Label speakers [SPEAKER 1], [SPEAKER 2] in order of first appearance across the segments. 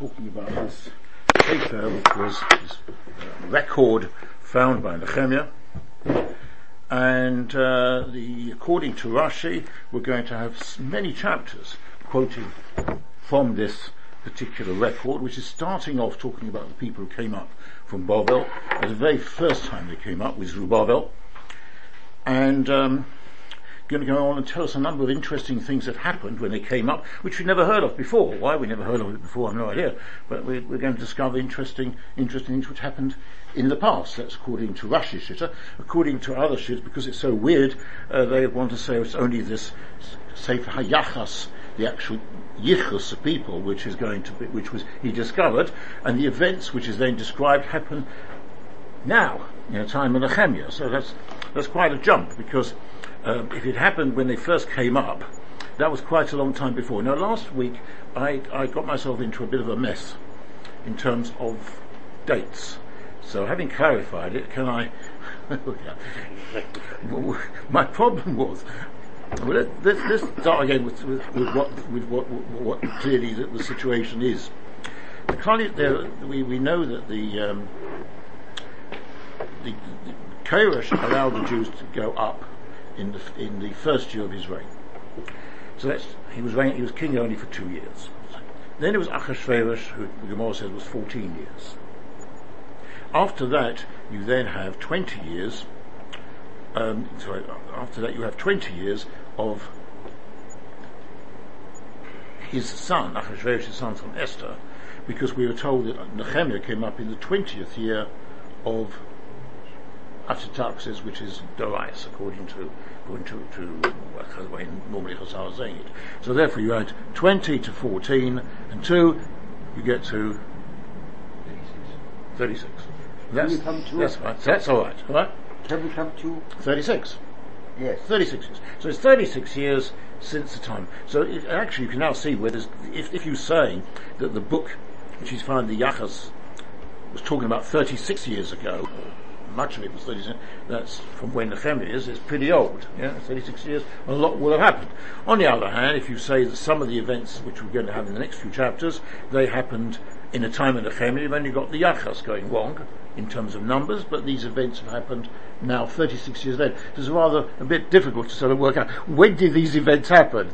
[SPEAKER 1] talking about this paper, which was this uh, record found by Nehemiah. And uh, the, according to Rashi, we're going to have many chapters quoting from this particular record, which is starting off talking about the people who came up from Babel. The very first time they came up was Zerubbabel. And um, going to go on and tell us a number of interesting things that happened when they came up, which we never heard of before. Why we never heard of it before, I've no idea. But we're, we're going to discover interesting, interesting things which happened in the past. That's according to Rashi Shitta. According to other Shittas, because it's so weird, uh, they want to say it's only this Sefer Hayachas, the actual yichus of people, which is going to be, which was he discovered, and the events which is then described happen now, in a time of Nehemiah. So that's that's quite a jump because um, if it happened when they first came up, that was quite a long time before. Now, last week I, I got myself into a bit of a mess in terms of dates. So, having clarified it, can I? my problem was. Well, let's, let's start again with, with, with, what, with what, what clearly the, the situation is. The, we, we know that the, um, the, the allowed the Jews to go up in the, in the first year of his reign. So that's, he was reign, he was king only for two years. Then it was Achashverosh, who the Gemara says was 14 years. After that, you then have 20 years, um, sorry, after that you have 20 years of his son, Achashverosh's son from Esther, because we were told that Nehemiah came up in the 20th year of Artaxerxes, which is Darius, according to according to, to well, the way normally Chazal is saying it. So therefore you add 20 to 14 and 2, you get to 36. That's, that's right. That's alright, alright?
[SPEAKER 2] Can we come to?
[SPEAKER 1] 36.
[SPEAKER 2] Yes.
[SPEAKER 1] 36 years. So it's 36 years since the time. So it, actually you can now see where there's, if, if you say that the book, which is found the Yachas, was talking about 36 years ago, much of it was 36, that's from when the family is, it's pretty old, yeah, 36 years, a lot will have happened. On the other hand, if you say that some of the events which we're going to have in the next few chapters, they happened in a time in the family when you got the Yachas going wrong, in terms of numbers, but these events have happened now 36 years later. It's rather a bit difficult to sort of work out when did these events happen.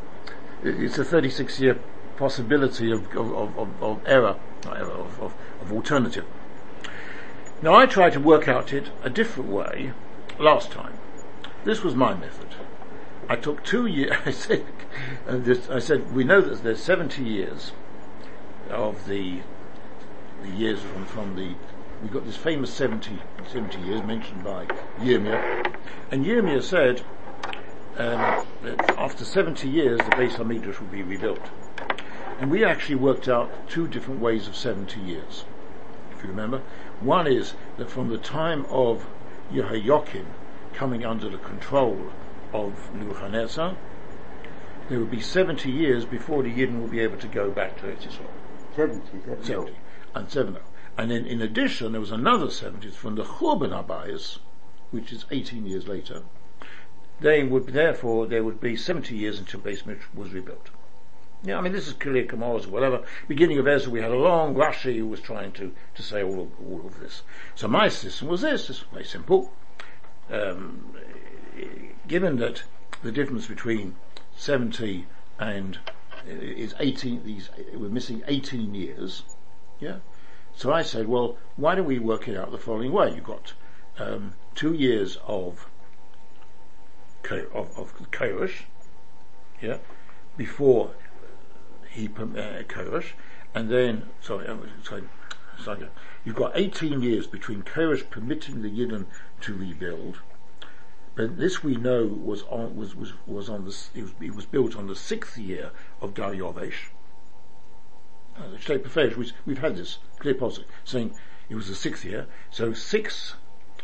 [SPEAKER 1] It's a 36 year possibility of, of, of, of error, of, of alternative. Now I tried to work out it a different way last time. This was my method. I took two years, I said, this, I said, we know that there's 70 years of the, the years from, from the, we got this famous 70, 70 years mentioned by Yirmiyah, and Yirmiyah said, um, that after 70 years the Beis Hamidrash will be rebuilt. And we actually worked out two different ways of 70 years, if you remember. One is that from the time of Yehoiakim coming under the control of Nebuchadnezzar, there would be 70 years before the Yidden will be able to go back to Israel.
[SPEAKER 2] 70, 70.
[SPEAKER 1] 70. And 70. And then in addition, there was another 70 from the Churban Abayas, which is 18 years later. They would, therefore, there would be 70 years until Beis was rebuilt. Yeah, I mean, this is clear Kamaras or whatever. Beginning of Ezra, we had a long Rashi who was trying to, to say all of, all of this. So my system was this. It's very simple. Um, given that the difference between 70 and uh, is 18, these, we're missing 18 years, yeah? So I said, well, why don't we work it out the following way? You've got, um, two years of, of, of Kairosh, yeah, before he uh, Koresh, and then sorry, sorry, sorry, you've got 18 years between Koresh permitting the Yidden to rebuild. But this we know was on was was was on the it was, it was built on the sixth year of Daryovesh. Uh, the State Profesh, we've had this clear policy saying it was the sixth year, so six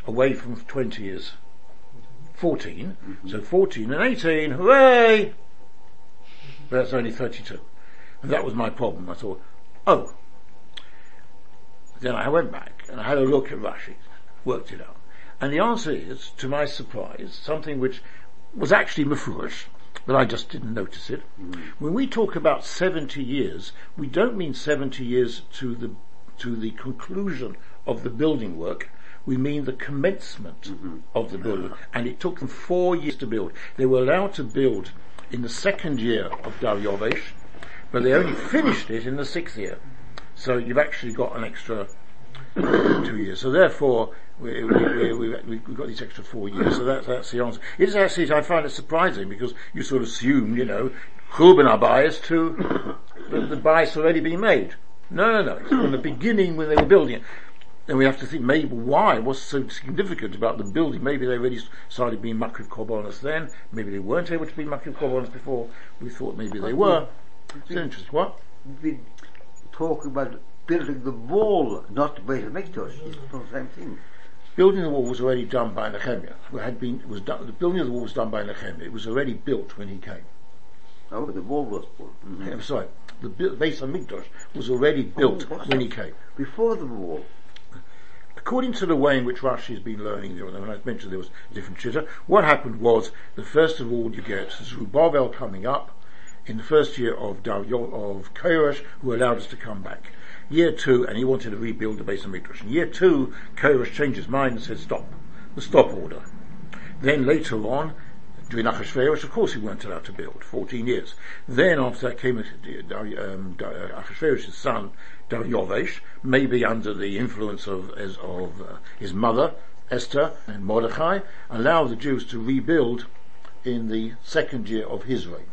[SPEAKER 1] away from 20 years 14, mm-hmm. so 14 and 18, hooray! But that's only 32. And that was my problem. I thought, oh. Then I went back and I had a look at Rashi, worked it out. And the answer is, to my surprise, something which was actually mafurish, but I just didn't notice it. Mm-hmm. When we talk about 70 years, we don't mean 70 years to the, to the conclusion of the building work. We mean the commencement mm-hmm. of the building. And it took them four years to build. They were allowed to build in the second year of Daryovesh, but they only finished it in the sixth year. So you've actually got an extra two years. So therefore, we, we, we, we've got these extra four years. So that's, that's the answer. It is actually, I find it surprising because you sort of assume, you know, Churban Abayas to the, the bias already been made. No, no, no. It's from the beginning when they were building it. And we have to think maybe why, what's so significant about the building? Maybe they already started being Makriv Korbanos then, maybe they weren't able to be Makriv Korbanos before, we thought maybe they were. It's interesting. What?
[SPEAKER 2] We talk about building the wall, not the Beit HaMikdash. It's not the same thing.
[SPEAKER 1] Building the wall was already done by Nehemiah. It had been, was done, the building of the wall was done by Nehemiah. It was already built when he came.
[SPEAKER 2] Oh, the wall was built. Mhm.
[SPEAKER 1] I'm sorry. The Beis HaMikdash was already built
[SPEAKER 2] Oh,
[SPEAKER 1] when he came.
[SPEAKER 2] Before the wall.
[SPEAKER 1] According to the way in which Rashi has been learning, when I mentioned there was a different chitter, what happened was that first of all you get Zerubbabel coming up in the first year of Dar- of Koresh, who allowed us to come back. Year two, and he wanted to rebuild the Beis HaMikdash. In year two, Koresh changed his mind and said stop, the stop order. Then later on, during Achashverosh, of course, he weren't allowed to build, 14 years. Then after that came Dar- um, Dar- Achashverosh's son, Daryovesh, maybe under the influence of, as, of uh, his mother, Esther, and Mordechai, allowed the Jews to rebuild in the second year of his reign.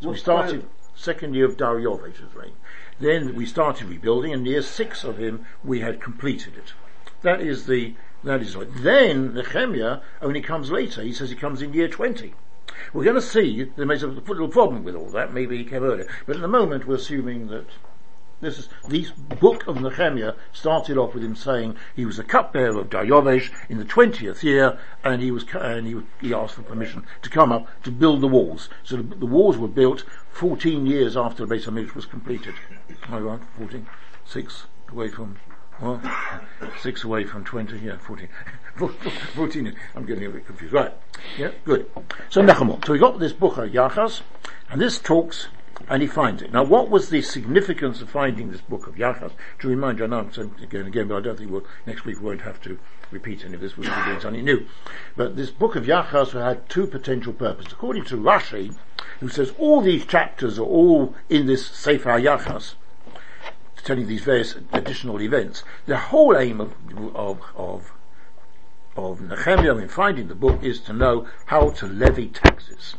[SPEAKER 1] So we started second year of Daryovesh's reign. Then we started rebuilding, and year six of him we had completed it. That is the that is right. Then Nehemiah only comes later. He says he comes in year twenty. We're going to see there may be a little problem with all that. Maybe he came earlier, but at the moment we're assuming that this is this book of Nehemiah started off with him saying he was the cupbearer of Daryovesh in the twentieth year, and he was and he, he asked for permission to come up to build the walls. So the, the walls were built fourteen years after the Beis Hamikdash was completed. I right? Fourteen, six away from. Well, six away from 20, yeah, 14. 14, I'm getting a bit confused. Right, yeah, good. So Nehemiah, so we got this book of Yachas, and this talks and he finds it. Now, what was the significance of finding this book of Yachas? To remind you, I know I'm saying again again, but I don't think we'll, next week we won't have to repeat any of this. We'll be doing something new. But this book of Yachas had two potential purposes. According to Rashi, who says all these chapters are all in this Sefer Yachas, telling these various additional events. The whole aim of, of, of of Nehemiah in finding the book is to know how to levy taxes.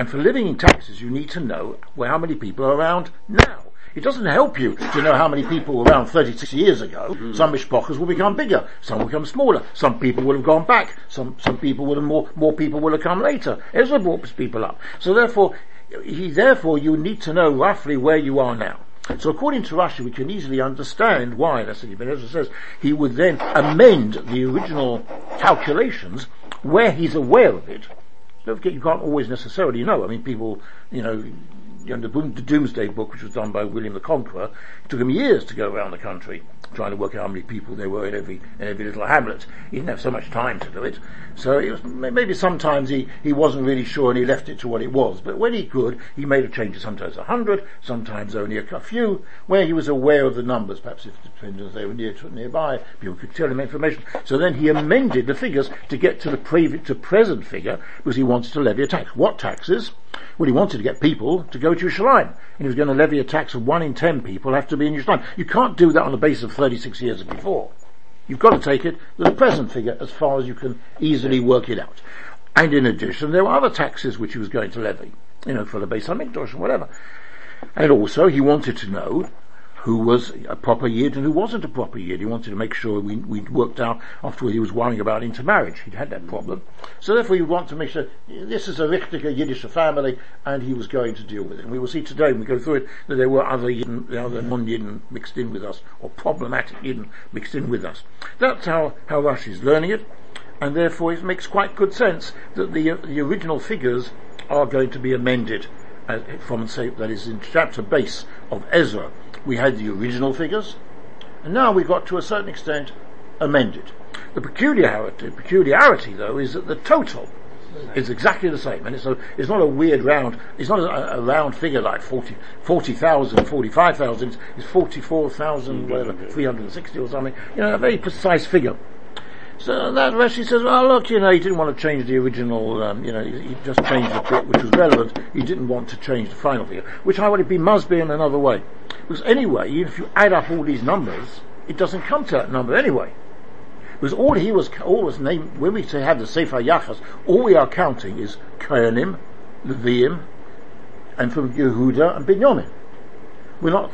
[SPEAKER 1] And for living in taxes, you need to know how many people are around now. It doesn't help you to know how many people were around 36 years ago. Mm. Some mishpachas will become bigger, some will become smaller, some people will have gone back, some, some people will have more, more people will have come later. Ezra brought people up. So therefore, he, therefore you need to know roughly where you are now. So according to Rashi, we can easily understand why, that's what Ibn Ezra says, he would then amend the original calculations where he's aware of it. Don't forget, you can't always necessarily know. I mean, people, you know, you know, the, Domesday Book, which was done by William the Conqueror, it took him years to go around the country trying to work out how many people there were in every in every little hamlet. He didn't have so much time to do it, so it was maybe sometimes he, he wasn't really sure and he left it to what it was. But when he could, he made a change. of Sometimes a hundred, sometimes only a, few, where he was aware of the numbers. Perhaps if depending if they were near to, nearby, people could tell him information. So then he amended the figures to get to the pre- to present figure because he wanted to levy a tax. What taxes? Well, he wanted to get people to go to Yerushalayim. And he was going to levy a tax of one in ten people have to be in Yerushalayim. You can't do that on the basis of 36 years before. You've got to take it to the present figure as far as you can easily work it out. And in addition, there were other taxes which he was going to levy, you know, for the base Beis HaMikdash and whatever. And also, he wanted to know who was a proper yid and who wasn't a proper yid. He wanted to make sure we, we worked out afterwards he was worrying about intermarriage. He'd had that problem. So therefore he would want to make sure this is a richtige Yiddish family and he was going to deal with it. And we will see today when we go through it that there were other Yidden, other non-Yidden mixed in with us or problematic Yidden mixed in with us. That's how, how Rashi is learning it and therefore it makes quite good sense that the, the original figures are going to be amended Uh, from say that is in chapter base of Ezra. We had the original figures, and now we've got to a certain extent amended. The peculiarity, peculiarity though is that the total is exactly the same, and it's a, it's not a weird round. It's not a, a round figure like 40 40,000, 45,000. It's, it's 44,000, mm-hmm. whatever, 360 or something. You know, a very precise figure. So that Rashi says, well, look, you know, he didn't want to change the original, um, you know, he, just changed the bit which was relevant. He didn't want to change the final figure, which I would be must be in another way. Because anyway, if you add up all these numbers, it doesn't come to that number anyway. Because all he was, all was named, when we say have the Sefer Yachas, all we are counting is Kohanim, Leviim, and from Yehuda and Binyamin. We're not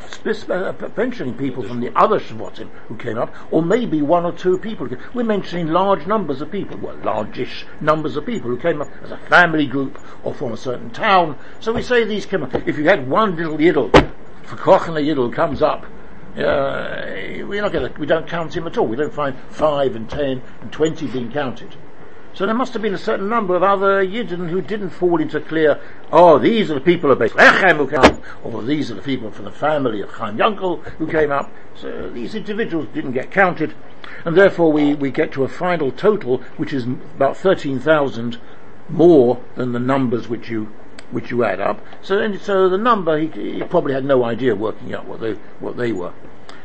[SPEAKER 1] uh, mentioning people from the other Shvatim who came up, or maybe one or two people. We're mentioning large numbers of people, well, largish numbers of people who came up as a family group or from a certain town. So we say these came up. If you had one little Yidl, for Koch and a Yidl comes up, uh, we're not to, we don't count him at all. We don't find five and ten and twenty being counted. So there must have been a certain number of other Yidden who didn't fall into clear, oh, these are the people of Beit who came up, or these are the people from the family of Chaim Yankel who came up. So these individuals didn't get counted, and therefore we, we get to a final total which is about 13,000 more than the numbers which you which you add up. So then, so the number he, he probably had no idea working out what they what they were.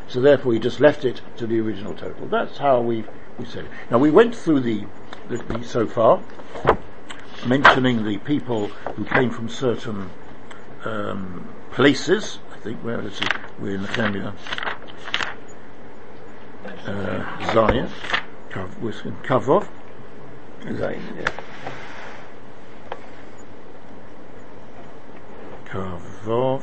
[SPEAKER 1] So therefore, he just left it to the original total. That's how we we said it. Now we went through the so far, mentioning the people who came from certain um, places. I think where is it? We're in the Kenya. Uh, Zion, Kavov. Zion, yeah. Kavov.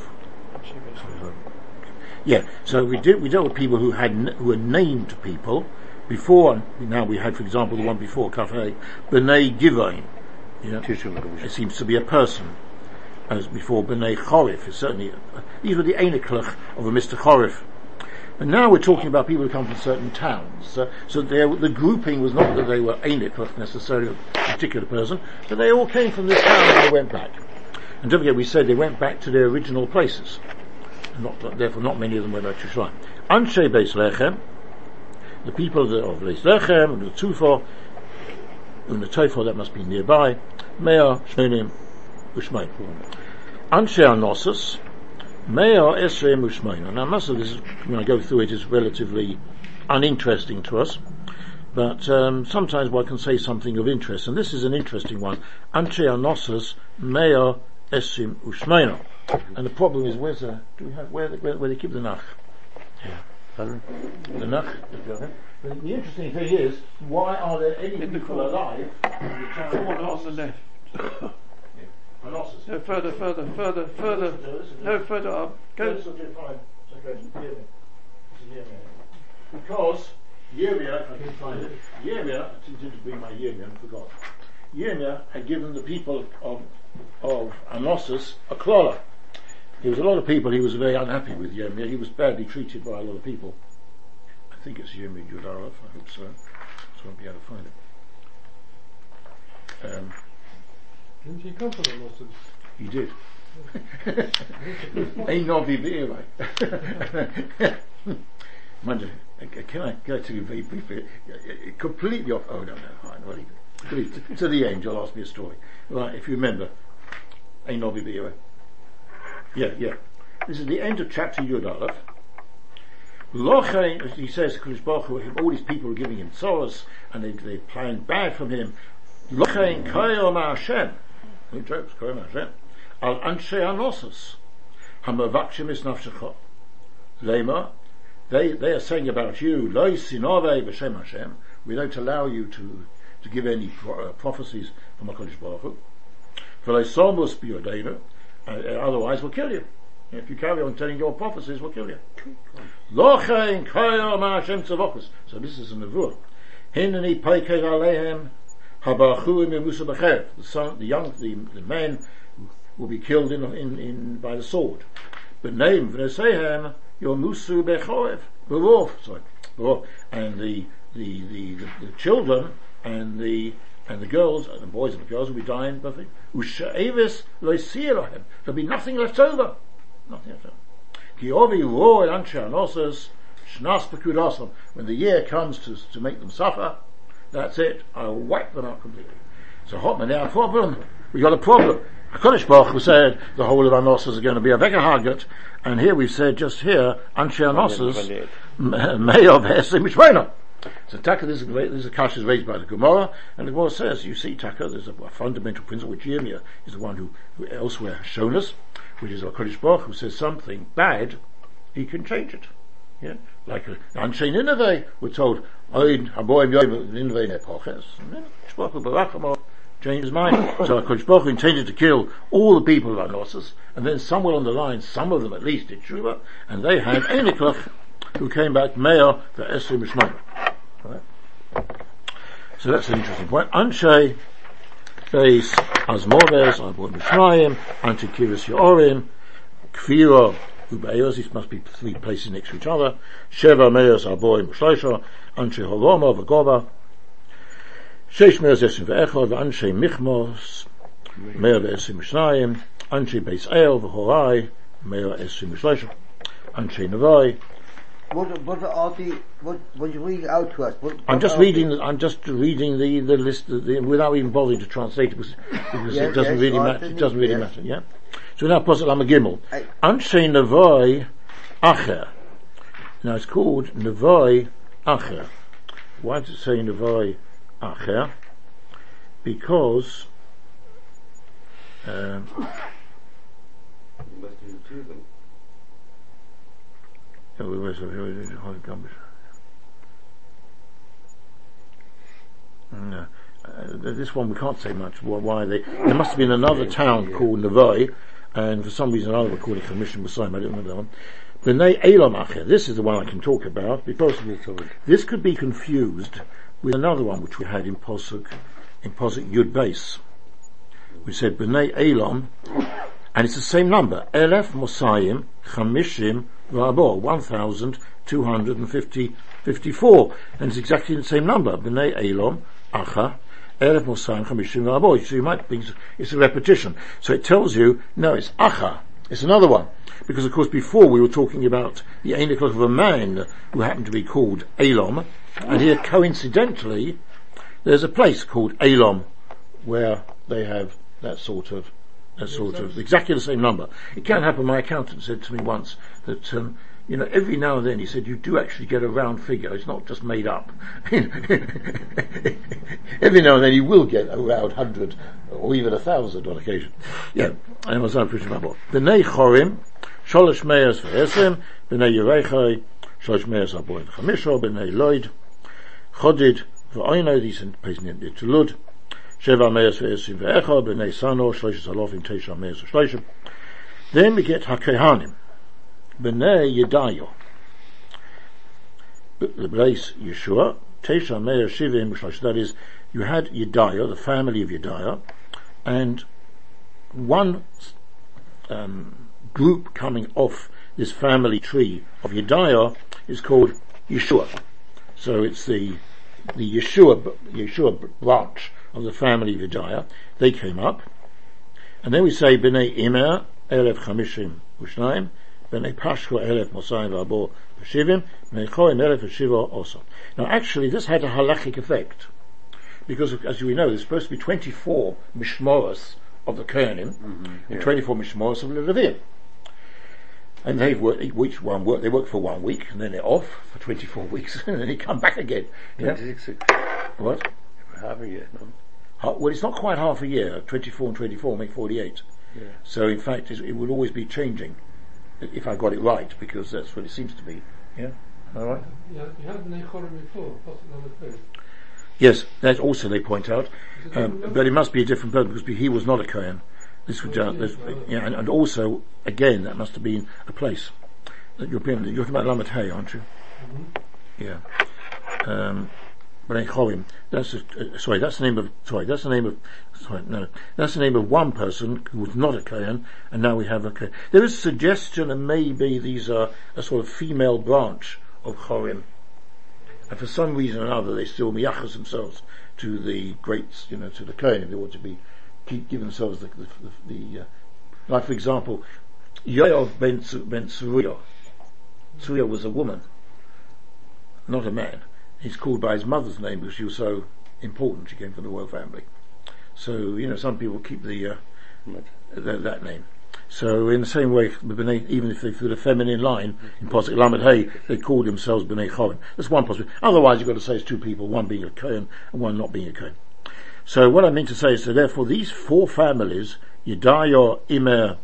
[SPEAKER 1] Yeah, so we did we dealt with people who had who were named people before, now we had, for example, the one before, Kafei, B'nai Givain. Yeah, it seems to be a person. As before, B'nai Chorif is certainly, these were the Eniklach of a Mr. Chorif. And now we're talking about people who come from certain towns. So the grouping was not that they were Eniklach necessarily a particular person, but they all came from this town and they went back. And don't forget, we said they went back to their original places. Not, therefore, not many of them went back to Shrine. Anshe Beis Lechem, the people of, Leis Lechem, and the Tufor, and the Tofo that must be nearby, Mea, Shnenim, Ushmain. Anshe Anosus, Mea, Esreim, Ushmain. Now, most of this, when I go through it, is relatively uninteresting to us, but um, sometimes one can say something of interest, and this is an interesting one. Anshe Anosus, Mea, Esim, Ushmain. And the problem is, where's the, do we have, where, where, where they keep the Nach? Yeah. The Nach. But the interesting thing is, why are there any in people alive in the town?
[SPEAKER 3] on the left. No, further, further, further, further. No, further up. Go.
[SPEAKER 1] Because Yirmiyah, if I can find it, Yirmiyah, I intended to bring my Yirmiyah and forgot. Yirmiyah had given the people of, of Anossus a clolla. There was a lot of people he was very unhappy with Yirmiyah. He was badly treated by a lot of people. I think it's Yirmiyah Yudarov, I hope so. So I won't be able to find
[SPEAKER 4] it. Um, Didn't he come from the Muslims?
[SPEAKER 1] He did. Ain't not be there, Mind you, uh, can I, can I tell you very briefly, uh, uh, completely off, oh no, no, fine, well, please, to the angel, ask me a story. Right, if you remember, Ain't not be there. Yeah, yeah. This is the end of chapter Yud Aleph. Lochein, he says, all these people are giving him solace and they, they plan bad from him. Lochein kayom Hashem. He jokes, kayom Hashem. Al anshe anosus. Hamavakshim is nafshecha. Lema. They, they are saying about you, Loi sinove b'shem Hashem. We don't allow you to, to give any pro- uh, prophecies from HaKadosh Baruch Hu. V'loi somus b'yodeinu. Uh, otherwise we'll kill you. If you carry on telling your prophecies, we'll kill you. So this is a nevuah. Hinani paikei alehem habachuim emusa b'chev. The son, the young, the, the men will be killed in, in, in by the sword. But name v'nesehem your musu bechoev b'rov. Sorry. And the the, the the the children and the and the girls, and the boys and the girls will be dying perfect. Usha'evis. There'll be nothing left over. Nothing left over. Kiovi roar ansha anosas shnas When the year comes to, to make them suffer, that's it. I'll wipe them out completely. So Hotman, now a problem. We got a problem. HaKadosh Baruch Hu said the whole of our nosses are going to be a Vega Hagat, and here we've said just here, Anshe Anosses, Me'ov Hesim Mishmena. So Taka, this is, a kasha raised by the Gemara, and the Gemara says, you see Taka, there's a, a fundamental principle which Yirmiyah is the one who, who elsewhere has shown us, which is HaKadosh Baruch Hu says something bad, he can change it. Yeah? Like Anshe Nineveh were told, Oid Haboim Yoim Nineveh Nepoches. Baruch Hu Barachamo changed his mind. so HaKadosh Baruch Hu intended to kill all the people of Anossus, and then somewhere on the line, some of them at least did Tshuva, and they had Eniklach, who came back mayor for Esrim Mishmaim. Right? So that's an interesting point. Anshe Beis Azmoves, Abot Mishmaim, Antikiris Yorim, Kfiro, Ubayos, these must be three places next to each other. Sheva Meos Aboim Shloisha, Anshe Holoma, Vagova, Sheish Meos Esim Ve'echod, Anshe Michmos, Meo Ve'esim Mishnayim, Anshe Beis El, V'horai, Meo Esim Shloisha, Anshe Nevai,
[SPEAKER 2] What, what are the, what, what you reading out to us? What,
[SPEAKER 1] I'm just reading.
[SPEAKER 2] the-
[SPEAKER 1] I'm just reading the the list the, the, without even bothering to translate it because, because
[SPEAKER 2] Yes,
[SPEAKER 1] it doesn't
[SPEAKER 2] yes,
[SPEAKER 1] really matter. It doesn't really
[SPEAKER 2] yes.
[SPEAKER 1] matter. Yeah. So now Pasuk Lama Gimel.
[SPEAKER 2] I-
[SPEAKER 1] Anshe Nevoi Acher. Now it's called Nevoi Acher. Why does it say Nevoi Acher? Because. Um, where's the- where's the- hold on. No. Uh, this one we can't say much wh- why they there must have been another town called Nevai and for some reason or other we're calling it Commission Messiah, I don't remember that one. B'nai Elam Acher, this is the one I can talk about because this could be confused with another one which we had in Posuk, in Posuk Yud Base. We said B'nai Elam and it's the same number, Elef Mosayim Chamishim Rabor, 1,250, 54. And it's exactly the same number, B'nai Elam, Acha, Elef Mosayim Chamishim Rabor. So you might think it's a repetition. So it tells you, no, it's Acha. It's another one. Because of course before we were talking about the Enoch of a man who happened to be called Elam, and here coincidentally, there's a place called Elam where they have that sort of that sort of exactly the same number. It can happen. My accountant said to me once that um, you know every now and then he said you do actually get a round figure. It's not just made up. every now and then you will get a round hundred or even a thousand on occasion. Yeah, I was not pretty about B'nei Chorim, Sholosh v'Esem, B'nei Sholosh v'Chamisho, B'nei Chodid Sheva Meas v'Esim v'Echa, B'nei Sano, Shlosh Alofim, Tesha Meas v'Shloshim. Then we get HaKehanim, B'nei Yedayo, the place Yeshua, Tesha Meas Shivim v'Shlosh. That is, you had Yedaya, the family of Yedaya, and one um, group coming off this family tree of Yedaya is called Yeshua. So it's the the Yeshua Yeshua branch of the family of Yedaya. They came up, and then we say Bnei Imer Elef Chamishim Ushnaim, Bnei Pashko Elef Mosayim V'Abor V'Shivim, Bnei Choim Elef V'Shiva also. Now, actually, this had a halachic effect because, as we know, there's supposed to be 24 mishmoras of the Kohanim mm-hmm. and 24 mishmoras of the Levim. And they work, each one work, they work for one week and then they're off for 24 weeks and then they come back again. Yeah? What?
[SPEAKER 5] Half a year, no?
[SPEAKER 1] Well, it's not quite half a year. 24 and 24 make 48.
[SPEAKER 5] Yeah.
[SPEAKER 1] So in fact, it will always be changing, if I got it right, because that's what it seems to be. Yeah? Alright?
[SPEAKER 4] Yeah, you had Bnei Chorim before, number two.
[SPEAKER 1] Yes, that also they point out. Um, but it must be a different person because he was not a Kohen. This would, uh, this, yeah, and, and also, again, that must have been a place. That You're, being, you're talking about Lamed Hay, aren't you? Mhm. Yeah. Um, Chorim. That's a, uh, sorry. That's the name of sorry. That's the name of sorry. No, that's the name of one person who was not a Kohen, and now we have a Kohen. There is a suggestion that maybe these are a sort of female branch of Chorim, and for some reason or another they still miyachas themselves to the greats, you know, to the Kohen. They ought to be give themselves the the, the, uh, like for example, Yoav ben ben Tzuria. Tzuria was a woman, not a man. He's called by his mother's name because she was so important. She came from the royal family. So, you know, some people keep the, uh, that, that name. So in the same way, even if they threw the feminine line in Pasuk Lamed Hey, they called themselves B'nai Chavin. That's one possibility. Otherwise, you've got to say it's two people, one being a Kohen and one not being a Kohen. So what I mean to say is that therefore these four families, Yedaya, Imer,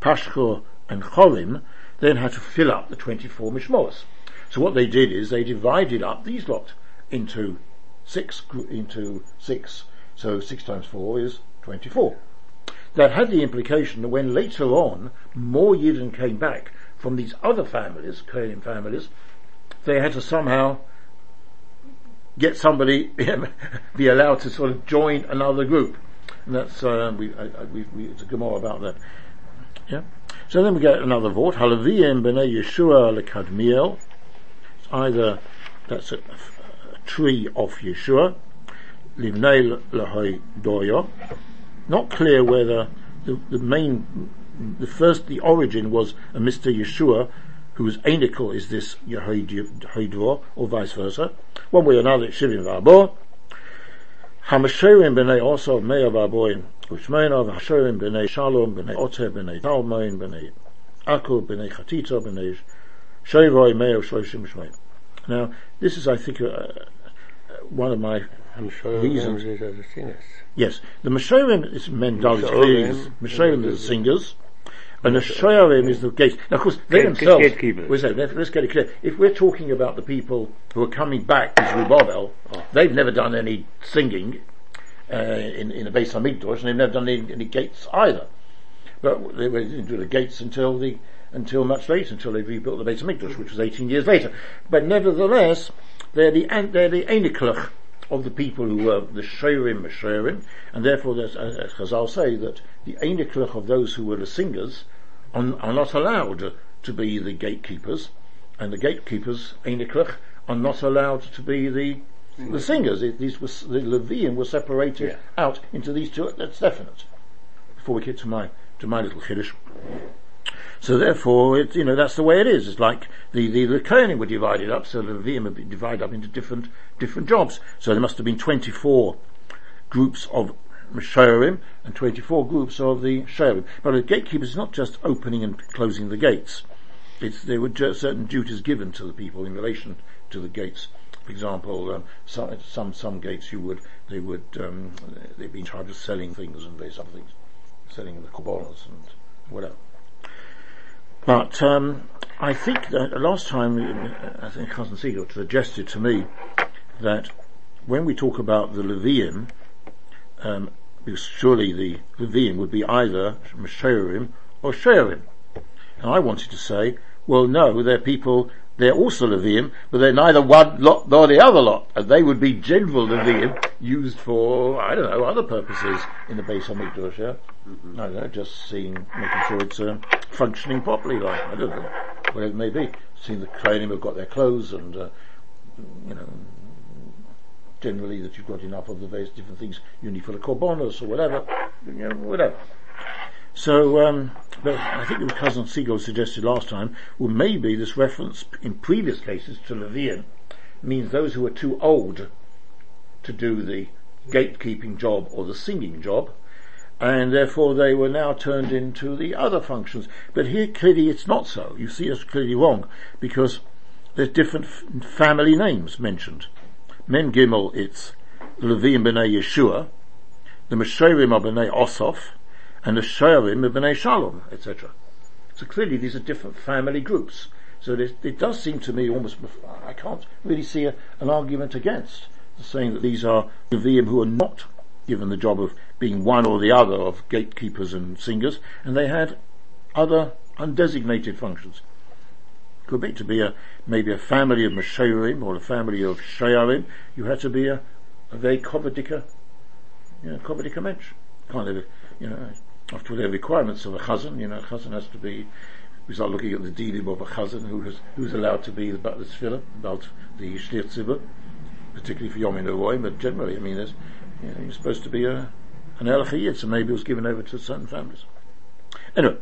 [SPEAKER 1] Pashchor, and Chorim, then had to fill up the 24 Mishmoros. So what they did is they divided up these lot into six, into six. So six times four is 24 that had the implication that when later on more Yidden came back from these other families, Kohen families, they had to somehow get somebody, be allowed to sort of join another group. And that's, uh, we, I, I, we, we, it's a Gemara about that. Yeah? So then we get another vort, Halaviyim b'nei Yeshua lekadmiel. It's either, that's a, a tree of Yeshua, limnei lahoy doyo, not clear whether the, the main, the first, the origin was a Mr. Yeshua, whose anical is this Yehoidor, or vice versa. One way or another, it's Shivim V'Abor. Hamashirim b'nei also Meir V'Aboim, Ushmeina V'Hashirim b'nei Shalom, b'nei Oter, b'nei Talmoin, b'nei Akul, b'nei Chatita, b'nei Shevoi, Meir, Shloshim, Shmeina. Now, this is, I think, uh, uh one of my i'm reasons. Yes, the Meshorim is men knowledge clearly. Meshorim is the singers, and the Shoyarim is the gates. Now, of course, they
[SPEAKER 5] Gate-
[SPEAKER 1] themselves.
[SPEAKER 5] gatekeepers.
[SPEAKER 1] Let's, let's get it clear. If we're talking about the people who are coming back to Zerubbabel, they've never done any singing uh, in in the Beis Hamikdash, and they've never done any, any gates either. But they were didn't do the gates until the until much later, until they rebuilt the Beis Hamikdash, which was 18 years later. But nevertheless, they're the they're the of the people who were the Shorim Meshorim, and therefore, as as Chazal say, that the Eniklach of those who were the singers are, are not allowed to be the gatekeepers, and the gatekeepers, Eniklach, are not allowed to be the the singers. It, these were, the Levium were separated
[SPEAKER 5] Yeah.
[SPEAKER 1] out into these two. That's definite. Before we get to my to my little kiddush. So therefore, you know, that's the way it is. It's like the, the, the Kohanim were divided up, so the Levium would be divided up into different, different jobs. So there must have been 24 groups of Meshorim and 24 groups of the Shorim. But the gatekeepers is not just opening and closing the gates. It's, there were certain duties given to the people in relation to the gates. For example, um, some, some, some gates you would, they would, um, they'd be in charge of selling things and various other things. Selling the korbanos and whatever. But um, I think that last time, uh, I think Cousin Siegel suggested to me that when we talk about the Levium, um, because surely the Levium would be either Meshorim or Sherim. And I wanted to say, well no, they're people, they're also Levium, but they're neither one lot nor the other lot. And they would be general Levium used for, I don't know, other purposes in the base Beis HaMikdash, yeah? I don't know, just seeing, making sure it's uh, functioning properly, like, I don't know, whatever it may be. Seeing the Kohanim have got their clothes and, uh, you know, generally that you've got enough of the various different things you need for the korbanos or whatever, you know, whatever. So, um, but I think it was cousin Siegel suggested last time, well maybe this reference in previous cases to Levian means those who are too old to do the gatekeeping job or the singing job, and therefore they were now turned into the other functions. But here clearly it's not so. You see it's clearly wrong, because there's different f- family names mentioned. Men Gimel, it's Levim b'nei Yeshua, the Meshorim are b'nei Osoph, and the Shorim are b'nei Shalom, etc. So clearly these are different family groups. So it, does seem to me almost, I can't really see a, an argument against saying that these are Levim who are not given the job of being one or the other of gatekeepers and singers, and they had other undesignated functions. Could be to be a maybe a family of Meshorim or a family of Shayarim. You had to be a, a very Kovadika, you know, Kovadika mensch. Kind of, you know, after the requirements of a chazan, you know, a chazan has to be. We start looking at the dealing of a chazan who has, who's allowed to be about the tefillah, about the shliach tzibur, particularly for Yom Roy, but generally, I mean, there's, you know, you're supposed to be a, an Elachayid, so maybe it was given over to certain families. Anyway,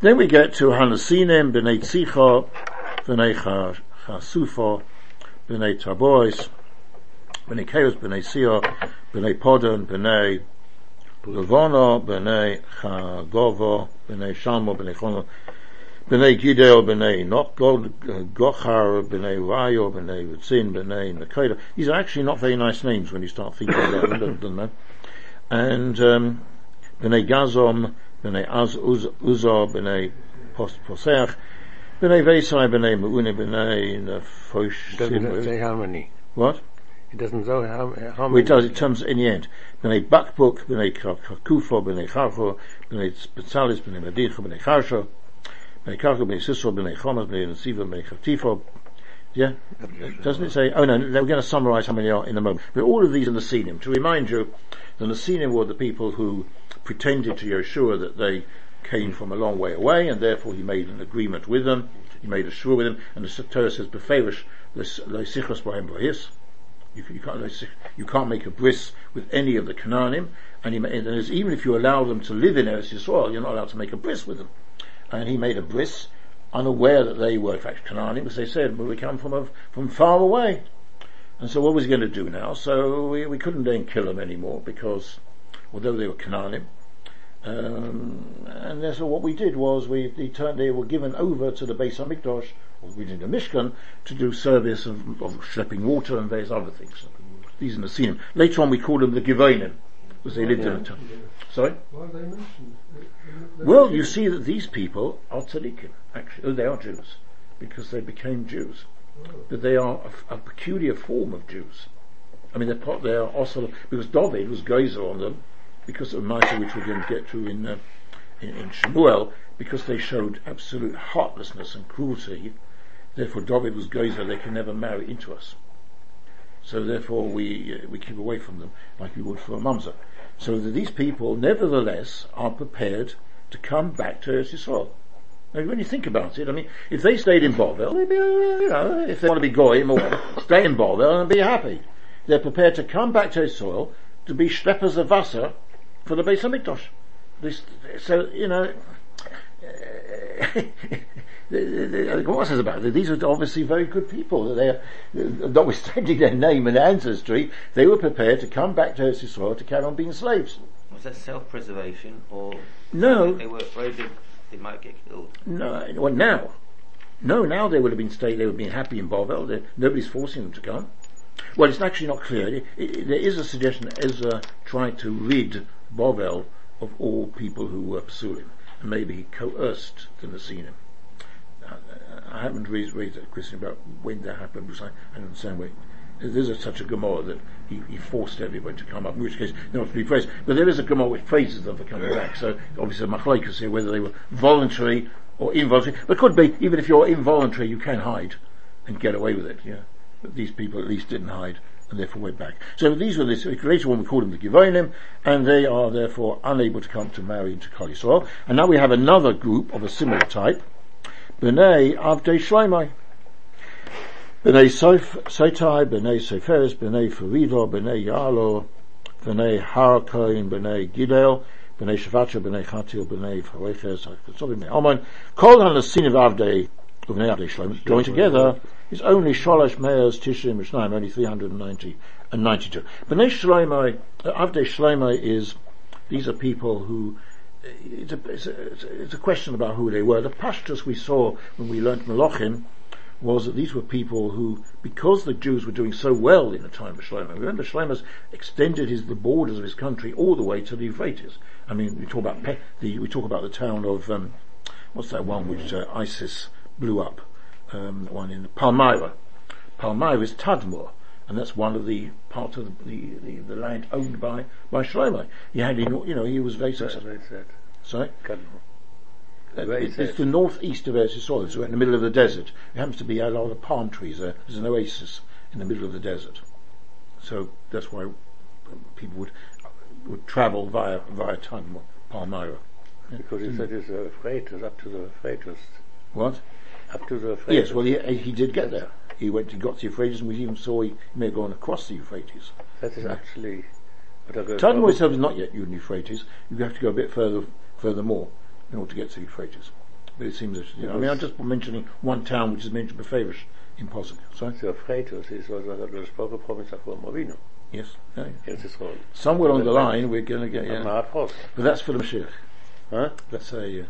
[SPEAKER 1] then we get to Hanasinim, B'nai Tzicha, B'nai Cha- Chasufa, B'nai Tabois, B'nai Chaos, B'nai Siyah, B'nai Podon, B'nai Levono, b'nei Chagovo, b'nei Shalmo, b'nei Chono, b'nei Gideo, b'nei Nok, Gochar, b'nei Rayo, b'nei Ritzin, b'nei Nakoda. These are actually not very nice names when you start thinking about them? And, um, b'nei Gazom, b'nei Az, Uz, Uzor, b'nei Pos- Posech, b'nei Vesai, b'nei Meune, b'nei Nefosh,
[SPEAKER 5] Doesn't say how many.
[SPEAKER 1] what?
[SPEAKER 5] It doesn't say how, how
[SPEAKER 1] Well,
[SPEAKER 5] many.
[SPEAKER 1] it does, it comes in the end. B'nei Bakbuk, b'nei Kufo, b'nei Charcho, b'nei Spetzalis, b'nei Medicho, b'nei Charsho, b'nei Karcho, b'nei Sisro, b'nei Chomas, b'nei Nesiva, b'nei Chatifo. Yeah? Doesn't it say, oh no, we're going to summarize how many are in a moment. But all of these are Nesinim. To remind you, the Nesinim were the people who pretended to Yeshua that they came from a long way away, and therefore he made an agreement with them, he made a shua with them, and the Torah says, Beferish, Leisichos Bahem Bahis, you, you can't you can't make a bris with any of the Canaanim, and, he, and even if you allow them to live in Eretz Yisrael, you're not allowed to make a bris with them. And he made a bris, unaware that they were in fact Canaanim, because they said, "Well, we come from a, from far away." And so, what was he going to do now? So we, we couldn't then kill them anymore because, although they were Canaanim, um, and therefore what we did was we they, turned, they were given over to the base Beis Hamikdash, or we did the Mishkan, to do service of, of schlepping water and various other things. These are the scene. Later on we called them the Givonim, because they lived in a town. Sorry?
[SPEAKER 4] Why are they mentioned? They-
[SPEAKER 1] Well, you see that these people are tzaddikim, actually. Oh, they are Jews, because they became Jews. But they are a, a peculiar form of Jews. I mean, they're part, they are also, because David was geyser on them, because of Micah, which we're going to get to in, uh, in, in Shemuel, because they showed absolute heartlessness and cruelty. Therefore, David was geyser, they can never marry into us. So therefore, we uh, we keep away from them like we would for a mamzer. So that these people, nevertheless, are prepared to come back to Eretz Yisrael. Now, when you think about it, I mean, if they stayed in Bovel, they'd be, you know, if they want to be goyim or stay in Bovel and be happy. They're prepared to come back to Israel to be schleppers of Wasser for the Beis Hamikdash. This, so, you know, the, the, Gemara says about it, these are obviously very good people. They are, notwithstanding their name and ancestry, they were prepared to come back to Eretz Yisrael to carry on being slaves.
[SPEAKER 6] Was that self-preservation or
[SPEAKER 1] No,
[SPEAKER 6] they were afraid that they might get killed?
[SPEAKER 1] No, well now. No, now they would have been stayed, they would have been happy in. They- Nobody's forcing them to come. Well, it's actually not clear. It, it, there is a suggestion that Ezra tried to rid Bovel of all people who were pursuing, and maybe he coerced the Nasinim. Uh, I haven't raised, raised a question about when that happened because I, I don't understand where. There's a, such a Gemara that he, he forced everybody to come up, in which case they're not to be praised. But there is a Gemara which praises them for coming back. So obviously a machlekes here whether they were voluntary or involuntary. But it could be even if you're involuntary, you can hide and get away with it. Yeah, these people at least didn't hide and therefore went back. So these were this later on we called them the Givonim, and they are therefore unable to come to marry into Kol Yisrael. And now we have another group of a similar type, Bnei Avdei Shloimei. B'nai Sof- Sotai, B'nai Seferis, B'nai Farido, B'nai Yalo, B'nai Harakoin, B'nai Gidel, B'nai Shavacha, B'nai Chatil, B'nai Almon, Kol HaNasin of Avdei, Avdei Shloim, joined together, is only Sholosh Me'ez Tishrim Mishnayim, only 390 and 92. B'nai Shloimei, uh, Avdei Shloimei is, these are people who, it's a, it's, a, it's, a, question about who they were. The pashtus we saw when we learnt Melochim was that these were people who, because the Jews were doing so well in the time of Shlomo, remember Shlomo's extended his, the borders of his country all the way to the Euphrates. I mean, we talk about Pe- the, we talk about the town of, um, what's that one which uh, ISIS blew up, um, one in Palmyra. Palmyra is Tadmor, and that's one of the parts of the, the, the, the land owned by, by Shlomo. He had, you know, he was very successful.
[SPEAKER 5] That's it.
[SPEAKER 1] Sorry? Uh,
[SPEAKER 5] Very
[SPEAKER 1] it's, it's the northeast of Eretz Yisrael. It's right in the middle of the desert. It happens to be a lot of palm trees there. There's an oasis in the middle of the desert. So that's why people would would travel via via Tadmor, Palmyra.
[SPEAKER 5] Because he said it's uh, Euphrates, up to the Euphrates.
[SPEAKER 1] What?
[SPEAKER 5] Up to the Euphrates.
[SPEAKER 1] Yes, well, he, he did get there. He went, he got to the Euphrates, and we even saw he may have gone across the Euphrates.
[SPEAKER 5] That is actually what I go
[SPEAKER 1] Tadmor itself is not yet in Euphrates. You have to go a bit further, further more in order to get to Euphrates. But it seems that, you know, I mean, I'm just mentioning one town which is mentioned beferish in Posuk. Sorry?
[SPEAKER 5] Euphrates is was what the spoken province of Avinu.
[SPEAKER 1] Yes. Yeah, yeah. Somewhere on the line, we're going to get, yeah. But that's for the Mashiach.
[SPEAKER 5] Huh?
[SPEAKER 1] That's a, uh,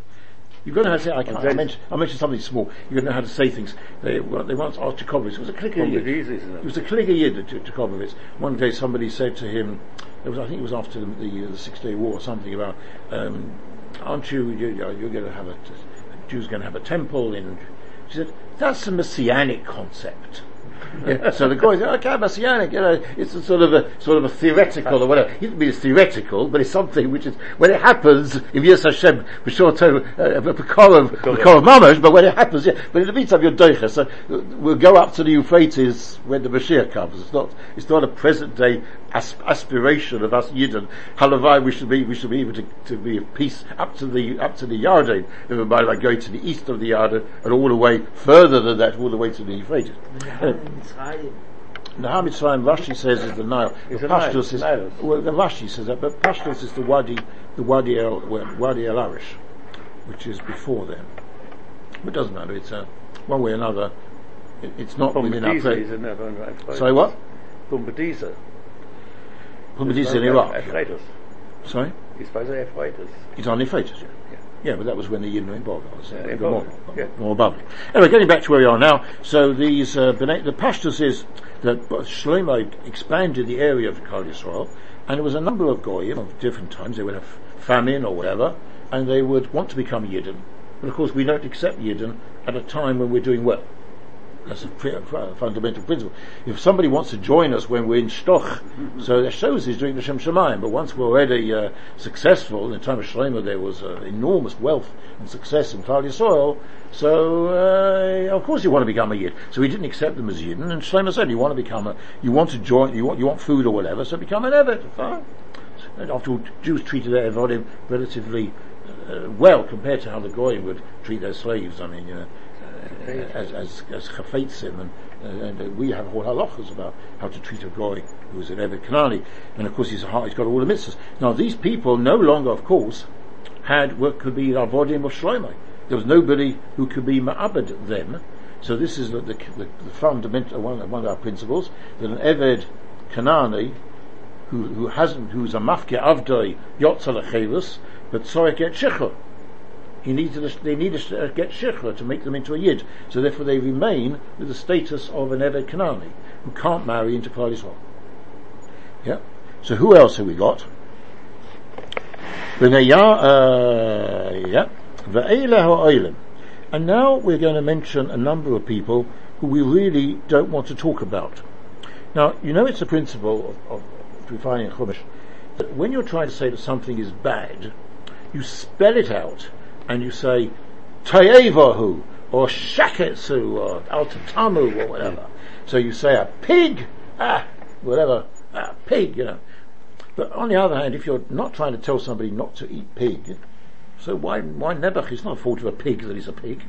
[SPEAKER 1] you're going to have to say, I, can't, I, mentioned, I mentioned something small. You're going to know how to say things. They, well, they once asked Jacobic, it was a clicker yid.
[SPEAKER 5] Gies,
[SPEAKER 1] It
[SPEAKER 5] it?
[SPEAKER 1] was a clicker yid, J- Jakobovits. One day somebody said to him, it was, I think it was after the, the, the Six Day War or something about, um, aren't you, you you're going to have a, a Jew's going to have a temple in, she said, that's a messianic concept. Yeah, so the guy said, okay, messianic, you know, it's a sort of a sort of a theoretical or whatever. It doesn't mean it's theoretical, but it's something which is when it happens. If yes Hashem, for sure, to uh, Pekorov, Pekorov Mamash, but when it happens, yeah. But in the meantime, you're doicha. So we'll go up to the Euphrates when the Mashiach comes. It's not. It's not a present day aspiration of us Yidden. Halavai, we should be. We should be able to, to be at peace up to the up to the Yarden. Never mind, like going to the east of the Yarden and all the way further than that, all the way to the Euphrates. The Hamitzrayim Rashi says is the Nile.
[SPEAKER 5] It's
[SPEAKER 1] the
[SPEAKER 5] the Nile,
[SPEAKER 1] Pashtus is
[SPEAKER 5] Nile.
[SPEAKER 1] well, the Rashi says that, but Pashtus is the Wadi, the Wadi El Wadi El Arish, which is before them. But it doesn't matter. It's uh, one way or another. It, it's not
[SPEAKER 5] From
[SPEAKER 1] within our
[SPEAKER 5] Bediza,
[SPEAKER 1] place.
[SPEAKER 5] isn't it? On
[SPEAKER 1] Sorry, what?
[SPEAKER 5] From
[SPEAKER 1] Pumbedis in Iraq.
[SPEAKER 5] Euphrates.
[SPEAKER 1] Sorry,
[SPEAKER 5] It's by the Euphrates.
[SPEAKER 1] it's on Euphrates. Yeah. Yeah, but that was when the Yidden were involved. Uh,
[SPEAKER 5] Yeah,
[SPEAKER 1] go more,
[SPEAKER 5] involved, yeah.
[SPEAKER 1] more above. Anyway, getting back to where we are now. So these uh, the Pashtus is that Shlomo expanded the area of Klal Yisrael, and there was a number of goyim of different times. They would have famine or whatever, and they would want to become Yidden. But of course, we don't accept Yidden at a time when we're doing well. That's a pre- fundamental principle. If somebody wants to join us when we're in Stoch, so that shows he's doing the Shem Shemayim. But once we're already uh, successful, in the time of Shlomo there was uh, enormous wealth and success in Klal Yisrael, so uh, of course you want to become a Yid. So he didn't accept them as Yidden, and Shlomo said, you want to become a, you want to join, you want, you want food or whatever, so become an Evet. And after all, Jews treated their Evodim relatively uh, well compared to how the Goyim would treat their slaves. I mean, you know, as as as chafetzim, and, uh, and uh, we have whole halachas about how to treat a goy who is an Eved Kanani, and of course he's a, he's got all the mitzvahs. Now these people no longer, of course, had what could be avodim of Shlomo. There was nobody who could be ma'abed them. So this is the, the, the, the fundamental one, one of our principles that an Eved Kanani who, who hasn't, who's a mafke avdoi yotzal chayvus, but sorry get shichur. He needs to, they need to uh, get shichur to make them into a yid. So therefore they remain with the status of an Eved Kanani, who can't marry into Klal Yisrael. Yeah. So who else have we got? Uh, yeah. And now we're going to mention a number of people who we really don't want to talk about. Now, you know it's a principle of, of in Chumash that when you're trying to say that something is bad, you spell it out and you say Tayevahu or Shaketsu or Altatamu or whatever. So you say a pig, ah, whatever, a pig, you know. But on the other hand, if you're not trying to tell somebody not to eat pig, so why why Nebuch? It's not a fault of a pig that he's a pig.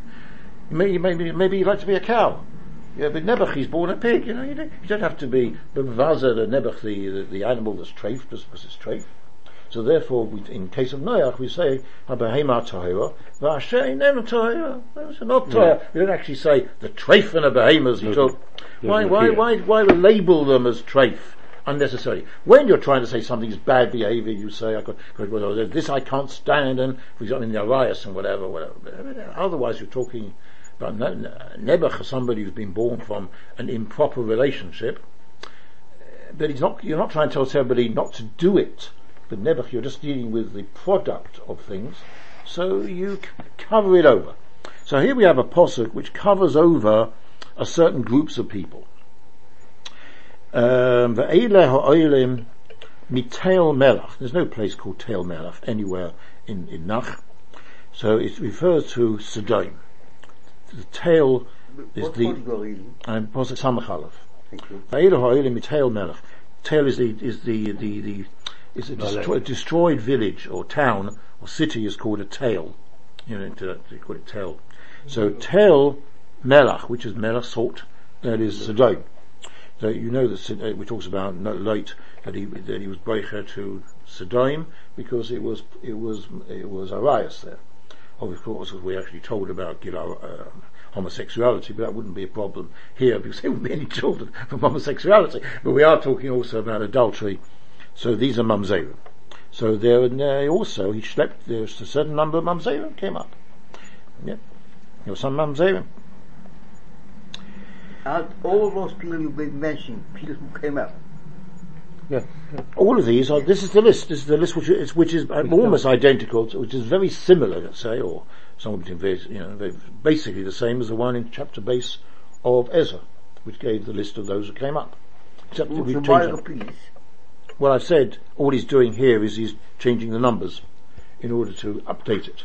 [SPEAKER 1] Maybe maybe maybe he'd like to be a cow. Yeah, but Nebuch he's born a pig. You know, you don't, you don't have to be bavaza the Nebuch the, the the animal that's just because it's treif. So therefore, we, in case of Noach, we say Habahema Tahira, Vashe Nenu Tahira. Those are not Tahira. We don't actually say the treif and the behemoths. You talk. Why why why why label them as treif? unnecessary. When you're trying to say something's bad behaviour, you say, I got- well, this I can't stand, and for example, in the Arias and whatever, whatever. Otherwise, you're talking about Ne- Ne- Nebuch, somebody who's been born from an improper relationship, but he's not, you're not trying to tell somebody not to do it. But Nebuch, you're just dealing with the product of things, so you c- cover it over. So here we have a posuk which covers over a certain groups of people. Um, mitail melach. There's no place called Tail Melach anywhere in, in Nach. So it refers to Sodom. The tail is
[SPEAKER 2] What
[SPEAKER 1] the,
[SPEAKER 2] would go in?
[SPEAKER 1] and posuk samachalov.
[SPEAKER 2] Thank you.
[SPEAKER 1] Ve'ele ha'olim mitail melach. Tail is the, is the, the, the, is a destroy, destroyed village or town or city is called a tail. You know, to, they call it tail. So tail melach, which is melach salt, that is Sodom. So you know that uh, we talks about late that he that he was breaker to Sodom because it was it was it was Arias there. Of course, as we actually told about uh, homosexuality, but that wouldn't be a problem here because there wouldn't be any children from homosexuality. But we are talking also about adultery. So these are mamzerim. So there and there also he slept. There's a certain number of mamzerim came up. Yeah, there were some mamzerim.
[SPEAKER 2] And all those people you've been mentioning, people who came up.
[SPEAKER 1] Yeah. All of these are, this is the list, this is the list which is, which is almost identical, to- which is very similar, let's say, or somewhat between, very, you know, very, basically the same as the one in chapter base of Ezra, which gave the list of those who came up. Except that
[SPEAKER 2] Who's
[SPEAKER 1] we've
[SPEAKER 2] the
[SPEAKER 1] Well, I've said all he's doing here is he's changing the numbers in order to update it.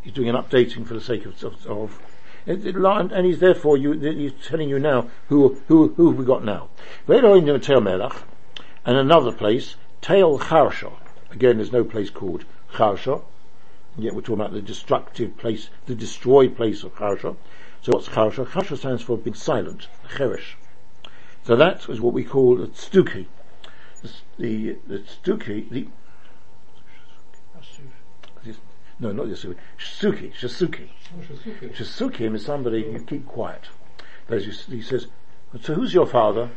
[SPEAKER 1] He's doing an updating for the sake of, of, of and he's therefore you, he's telling you now who who who have we got now. And another place Tel Charsha. Again, there's no place called Charsha, yet we're talking about the destructive place, the destroyed place of Charsha. So what's Charsha? Charsha stands for being silent, Cheresh. So that is what we call a Stuki the the Stuki, the no, not Yasuki, Shisuki, Shisuki. Shisukim is somebody you keep quiet. He says, so who's your father?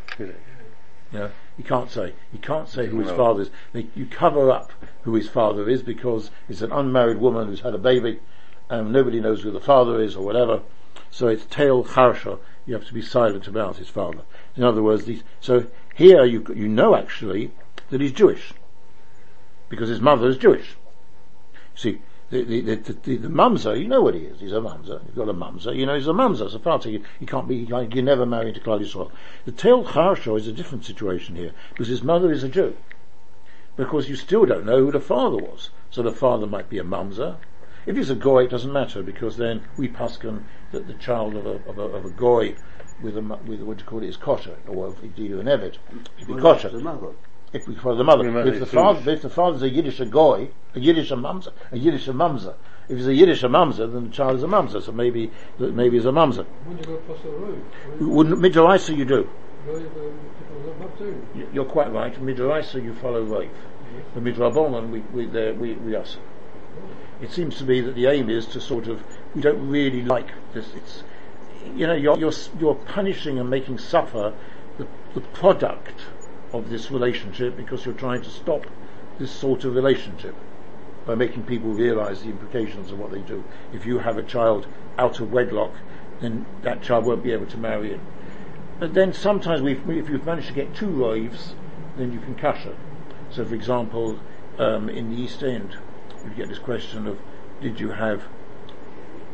[SPEAKER 1] Yeah, you can't say. You can't say who his father is. You cover up who his father is because it's an unmarried woman who's had a baby, and nobody knows who the father is or whatever. So it's tail harsha. You have to be silent about his father. In other words, these, so here you you know actually that he's Jewish because his mother is Jewish. See, the the the, the, the, you know what he is. He's a mamzer. You've got a mamzer. You know he's a mamzer. So far, you, you can't be. You, you never marry into Klal Yisrael. The tail harsha is a different situation here because his mother is a Jew. Because you still don't know who the father was. So the father might be a mamzer. If he's a goy, it doesn't matter because then we paskin that the child of a of a, of a goy with a mu- with what do you call it is kosher or if indeed an evet, it'd be
[SPEAKER 2] Well,
[SPEAKER 1] kosher
[SPEAKER 2] The mother.
[SPEAKER 1] if we follow the mother.
[SPEAKER 5] The
[SPEAKER 1] if the father, if the father's a Yiddish a goy, a Yiddish a mamzer, a Yiddish a mamzer. If he's a Yiddish a mamzer, then the child is a mamzer. So maybe, that maybe he's a mamzer.
[SPEAKER 4] When you go across the road,
[SPEAKER 1] Wouldn't Midraisa you do?
[SPEAKER 4] go over people up too.
[SPEAKER 1] You- You're quite right. Midraisa you follow Rav. The Midrabanan we we there we we us. Oh. It seems to me that the aim is to sort of we don't really like this. It's you know you're you're you're punishing and making suffer the the product of this relationship because you're trying to stop this sort of relationship by making people realise the implications of what they do. If you have a child out of wedlock, then that child won't be able to marry in. But then sometimes if you've managed to get two wives, then you can cash it. So for example, um, in the East End, you get this question of, did you have,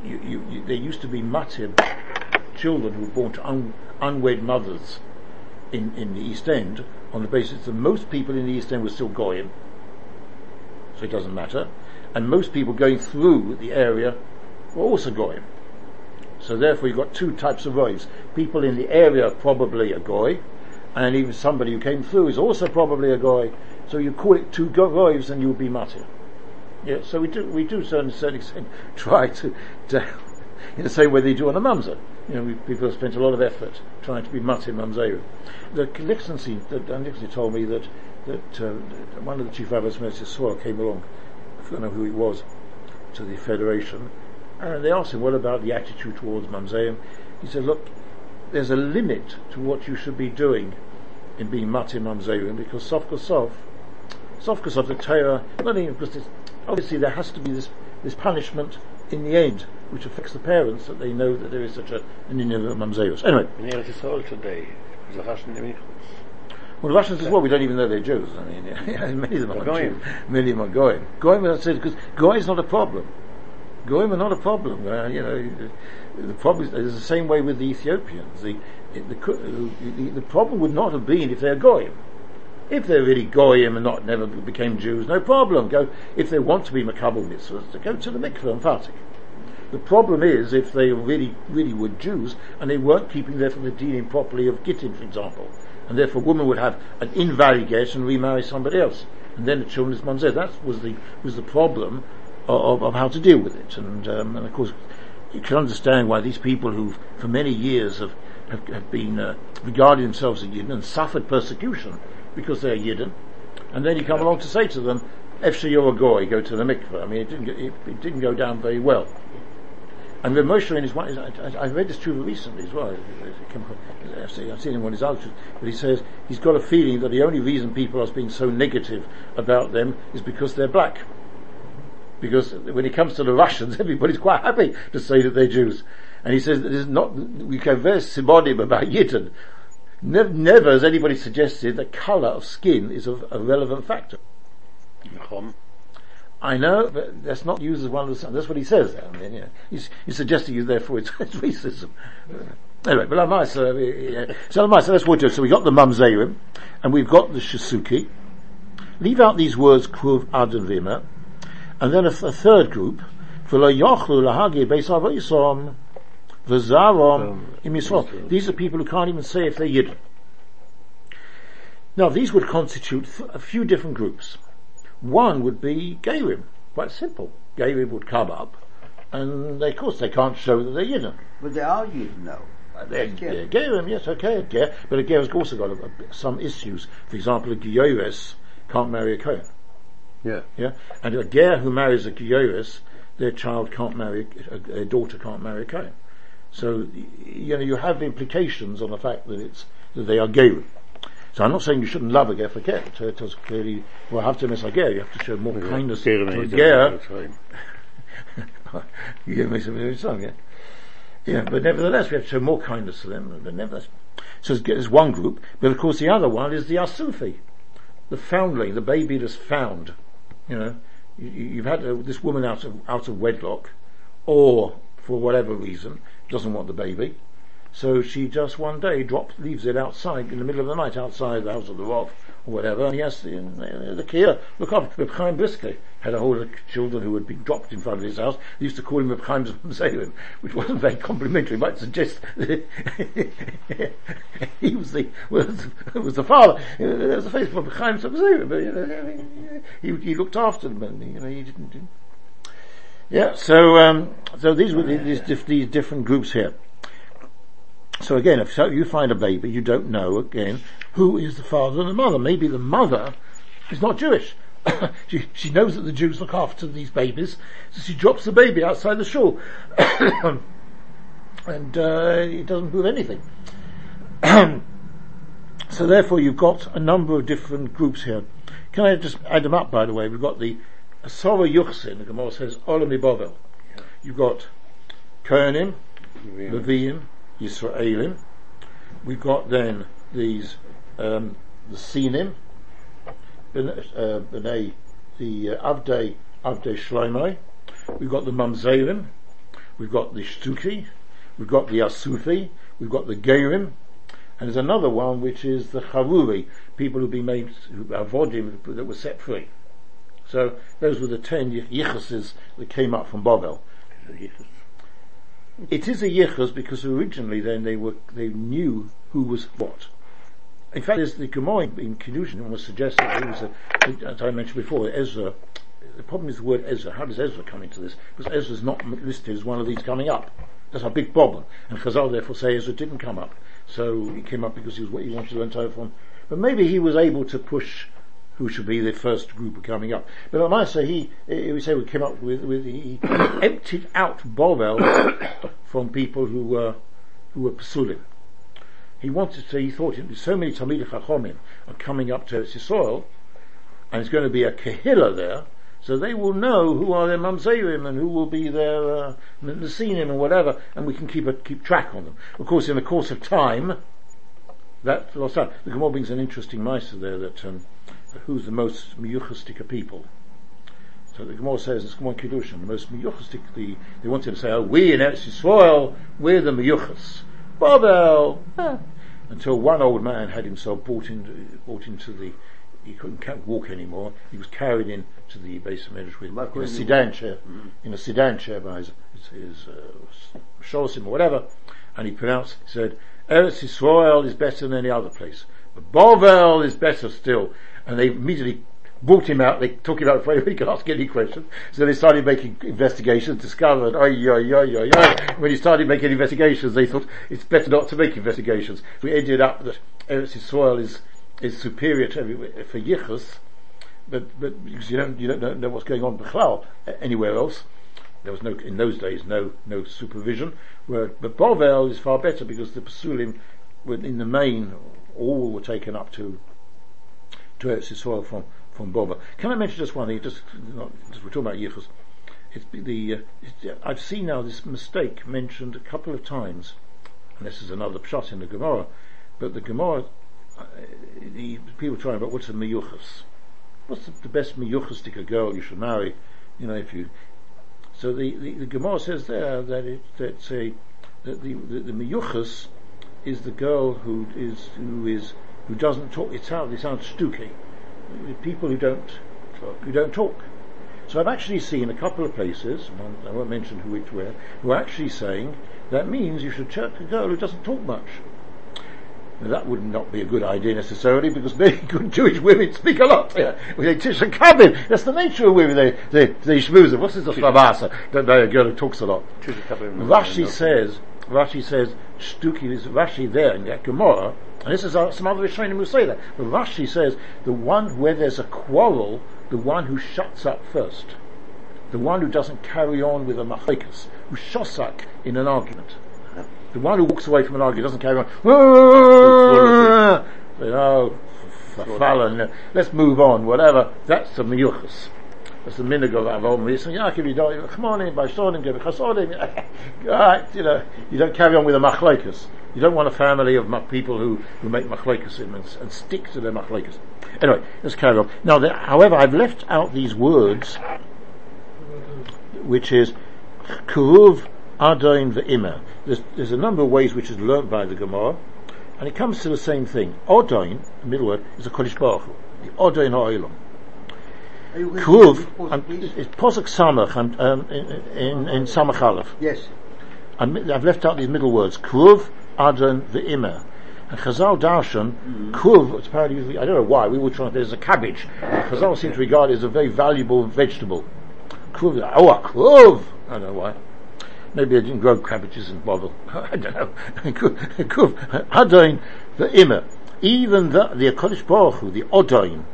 [SPEAKER 1] you, you, you, there used to be matim, children who were born to un, unwed mothers in, in the East End, on the basis that most people in the East End were still goyim, so it doesn't matter, and most people going through the area were also goyim. So therefore you've got two types of roives. People in the area are probably a goy, and even somebody who came through is also probably a goy. So you call it two go- and you'll be matir. Yeah, so we do, we do to a certain extent try to, to in the same way they do on a mamzer. You know, we, people spent a lot of effort trying to be matir mamzeru. The that uh, Nixon told me that, that uh, one of the chief rabbis, Moses Soil, came along, I don't know who he was, to the Federation, and they asked him, what about the attitude towards Mamzeim? He said, look, there's a limit to what you should be doing in being Mamzeim because Sof Kosov, Sof Kosov, the Torah, not even because obviously there has to be this, this punishment in the end, which affects the parents that they know that there is such a, an of Mamzeus. Anyway,
[SPEAKER 5] In Eretz Yisrael today, the Russian Minchus.
[SPEAKER 1] well, the Russians as well, we don't even know they're Jews. I mean, yeah, many of them are
[SPEAKER 5] Goyim.
[SPEAKER 1] Jews. Many of them are Goyim. Goyim, I said, because Goy is not a problem. Goyim are not a problem. Uh, you know, the problem is, it's the same way with the Ethiopians. The, the, the, the problem would not have been if they're Goyim. If they're really Goyim and not never became Jews, no problem. Go if they want to be Makabal mitzvahs, to go to the mikveh and. The problem is if they really, really were Jews and they weren't keeping their the dealing properly of Gittin, for example, and therefore a woman would have an invalid get and remarry somebody else, and then the children's mamzer. That was the was the problem of, of how to deal with it, and um, and of course you can understand why these people who for many years have have, have been uh, regarded themselves as Yidden and suffered persecution because they're Yidden, and then you come along to say to them, "Efshe you're a goy, go to the mikveh." I mean, it didn't it, it didn't go down very well. And when Moshe in his one, I, I read this truth recently as well. I've seen him on his altars, but he says he's got a feeling that the only reason people are being so negative about them is because they're black. Because when it comes to the Russians, everybody's quite happy to say that they're Jews. And he says that there's not, we can very simonim about Yidden. Never, never has anybody suggested that colour of skin is a, a relevant factor. I know, but that's not used as one of the. That's what he says. I mean, yeah. he's, he's suggesting you therefore it's, it's racism. Anyway, but Lamaisa, uh, yeah. so Lamaisa, let's watch it. So we got the Mamzerim, and we've got the Shisuki. Leave out these words Kruv Adon Vima, and then a, th- a third group. V'lo yochlu lahagi beis avoisom v'zarom. These are people who can't even say if they're Yidden. Now these would constitute th- a few different groups. One would be Gerim. Quite simple. Gerim would come up, and they, of course they can't show that they're Yidden.
[SPEAKER 2] But they are Yidden now.
[SPEAKER 1] They're,
[SPEAKER 2] Yeah.
[SPEAKER 1] they're Gerim, yes, okay, a Ger, but a Ger's also got a, a, some issues. For example, a Giyores can't marry a Kohen.
[SPEAKER 5] Yeah.
[SPEAKER 1] Yeah, and a Ger who marries a Giyores, their child can't marry, a, their daughter can't marry a Kohen. So, you know, you have implications on the fact that it's, that they are Gerim. So I'm not saying you shouldn't love a Ger for Ger. It it was clearly, well, have to miss a Ger, you have to show more kindness to a Ger you give me some of song, yeah? Yeah, but nevertheless, we have to show more kindness to them, but nevertheless. So there's- one group, but of course the other one is the Asufi, the foundling, the baby that's found. You know, you, you've had uh, this woman out of, out of wedlock, or for whatever reason, doesn't want the baby, so she just one day drops, leaves it outside in the middle of the night outside the house of the Rav or whatever, and he has the, the Kia, look up, Reb Chaim Brisker had a whole of children who had been dropped in front of his house. They used to call him Reb Chaim's Museum, which wasn't very complimentary, might suggest he was the, was, was the father. There was a face for Reb Chaim's Museum, but you know, he, he looked after them and, you know, he didn't, didn't yeah, so, um, so these were these, these different groups here. So again, if you find a baby, you don't know again who is the father and the mother. Maybe the mother is not Jewish. she, she knows that the Jews look after these babies, so she drops the baby outside the shul, and uh, it doesn't prove anything. so therefore, you've got a number of different groups here. Can I just add them up? By the way, we've got the Sora Yuchsin. The Gemara says Olami Bovel. You've got Kohanim, Leviim, Yisraelim. We've got then these um, the Sinim, uh, the uh, Avdei Avdei Shlomo. We've got the Mamzerim. We've got the Shtuki. We've got the Asufi. We've got the Gerim. And there's another one which is the Charuri, people who've been made, who are Vodim, that were set free. So those were the ten Yichases that came up from Bovel. It is a yichus because originally then they were they knew who was what. In fact, there's the Gemara in Kiddushin almost suggests that there was a, as I mentioned before, Ezra. The problem is the word Ezra. How does Ezra come into this? Because Ezra's not listed as one of these coming up. That's a big problem. And Chazal therefore say Ezra didn't come up. So he came up because he was what he wanted to learn Torah from. But maybe he was able to push who should be the first group coming up. But I might say he, eh, we say we came up with, with he emptied out Bovel from people who were, who were pursuing. He wanted to, he thought it, so many Talmidei Chachomim are coming up to Eretz Yisrael, and it's going to be a Kehillah there, so they will know who are their Mamzerim and who will be their uh, Nesinim and whatever, and we can keep a, keep track on them. Of course, in the course of time, that lost out. The Gemara brings an interesting meister there that um, who's the most miyuchastic people. So the Gemara says it's Kiddushin, the most miyuchastic. The they wanted to say, oh, we in Eretz Yisrael, we're the miyuchas. Babel. Ah. Until one old man had himself brought into brought into the. He couldn't walk anymore. He was carried in to the base of with in a sedan chair, in a sedan chair by his, his, his uh, sholosim or whatever, and he pronounced. He said, "Eretz Yisrael is better than any other place, but Bovel is better still." And they immediately brought him out. They took him out before he could ask any questions. So they started making investigations. Discovered, oh yeah, yeah, yeah, yeah. When he started making investigations, they thought it's better not to make investigations. We ended up that uh, Eretz Yisrael is is superior to everywhere for Yichus, but but because you don't you don't know, what's going on Bichlal anywhere else. there was no, in those days, no, no supervision. Where, but Bovel is far better because the Pasulim were in the main, all were taken up to Eretz Yisrael from, from Bovel. Can I mention just one thing? Just, not, just we're talking about Yichus. It's the, uh, it's, I've seen now this mistake mentioned a couple of times, and this is another shot in the Gemara, but the Gemara, uh, the people trying about what's a miyuchas? What's the, the best miyuchas girl you should marry? You know, if you, so the, the, the Gemara says there that it, that say, that the, the, the is the girl who is, who is, who doesn't talk, it sounds, it sounds stooky. People who don't, who don't talk. So I've actually seen a couple of places, I won't mention who it where, who are actually saying that means you should check a girl who doesn't talk much. Now that would not be a good idea necessarily because many good Jewish women speak a lot. Yeah. They tish and kabin. That's the nature of women. They they they schmooze. What's this a flavasa? Don't know a girl who talks a lot. Rashi says Rashi says Shtuki is Rashi there in that Gemara, and this is uh, some other Rishonim who say that. But Rashi says the one where there's a quarrel the one who shuts up first, the one who doesn't carry on with a machikas, who shosak in an argument, the one who walks away from an argument doesn't carry on. Oh, fallen. Let's move on. Whatever. That's the miyuchas. That's the minig of Avon Risa. Yaakov, you don't, Shonim, give. Right, you know, you don't carry on with a machlaikas. You don't want a family of people who, who make machlaikas and, and stick to their machlaikas. Anyway, let's carry on. Now, the, however, I've left out these words, which is kuruv adain ve'ima. There's, there's a number of ways which is learnt by the Gemara, and it comes to the same thing. Odain, the middle word, is a Kodesh Baruch. The Odain ha'olam. Kuruv, it's Posuk Samach um, um, in, in, in Samach Aleph.
[SPEAKER 2] Yes.
[SPEAKER 1] i have left out these middle words. Kuv, Adon, Ve'ima. And Chazal Darshan, mm. Kuv, apparently, I don't know why, we would try, there's a cabbage. Chazal seem to regard it as a very valuable vegetable. Kuv, oh, a Kuv! I don't know why. Maybe they didn't grow cabbages in Bovel. I don't know. Kuv, Adon, Ve'ima. Even the, the Kodesh Baruch Hu, the Odain,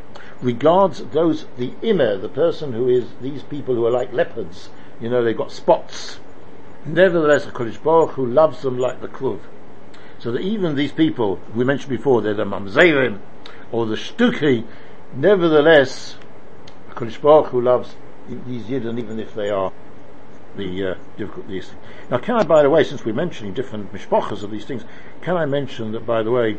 [SPEAKER 1] regards those, the Immer, the person who is, these people who are like leopards, you know, they've got spots. Nevertheless, a HaKadosh Baruch who loves them like the Kluv. So that even these people we mentioned before, they're the Mamzerim or the Shtuki, nevertheless, a HaKadosh Baruch who loves these Yidden even if they are the uh, difficult these things. Now, can I, by the way, since we're mentioning different mishpachas of these things, can I mention that, by the way,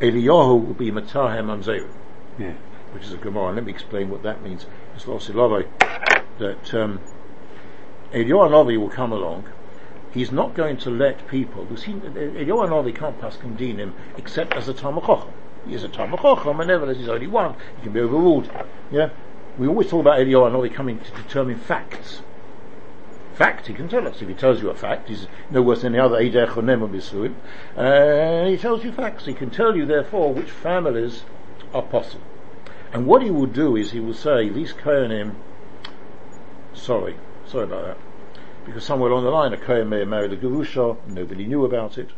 [SPEAKER 1] Eliyahu will be Matahem Mamzerim,
[SPEAKER 5] yeah.
[SPEAKER 1] which is a Gemara. Let me explain what that means. It's Losilove, that um, Eliyahu Novi will come along he's not going to let people, because he, can't pass Dinim except as a Talmud He is a Talmud Chacham, and nevertheless he's only one. He can be overruled. Yeah? We always talk about Eliyahu coming to determine facts. Fact, he can tell us. If he tells you a fact, he's no worse than the other Eidech or Bisuim. Uh, he tells you facts. He can tell you, therefore, which families are possible. And what he will do is he will say, these Kohanim, sorry, sorry about that because somewhere along the line a Kohen may have married a Gerusha, nobody knew about it,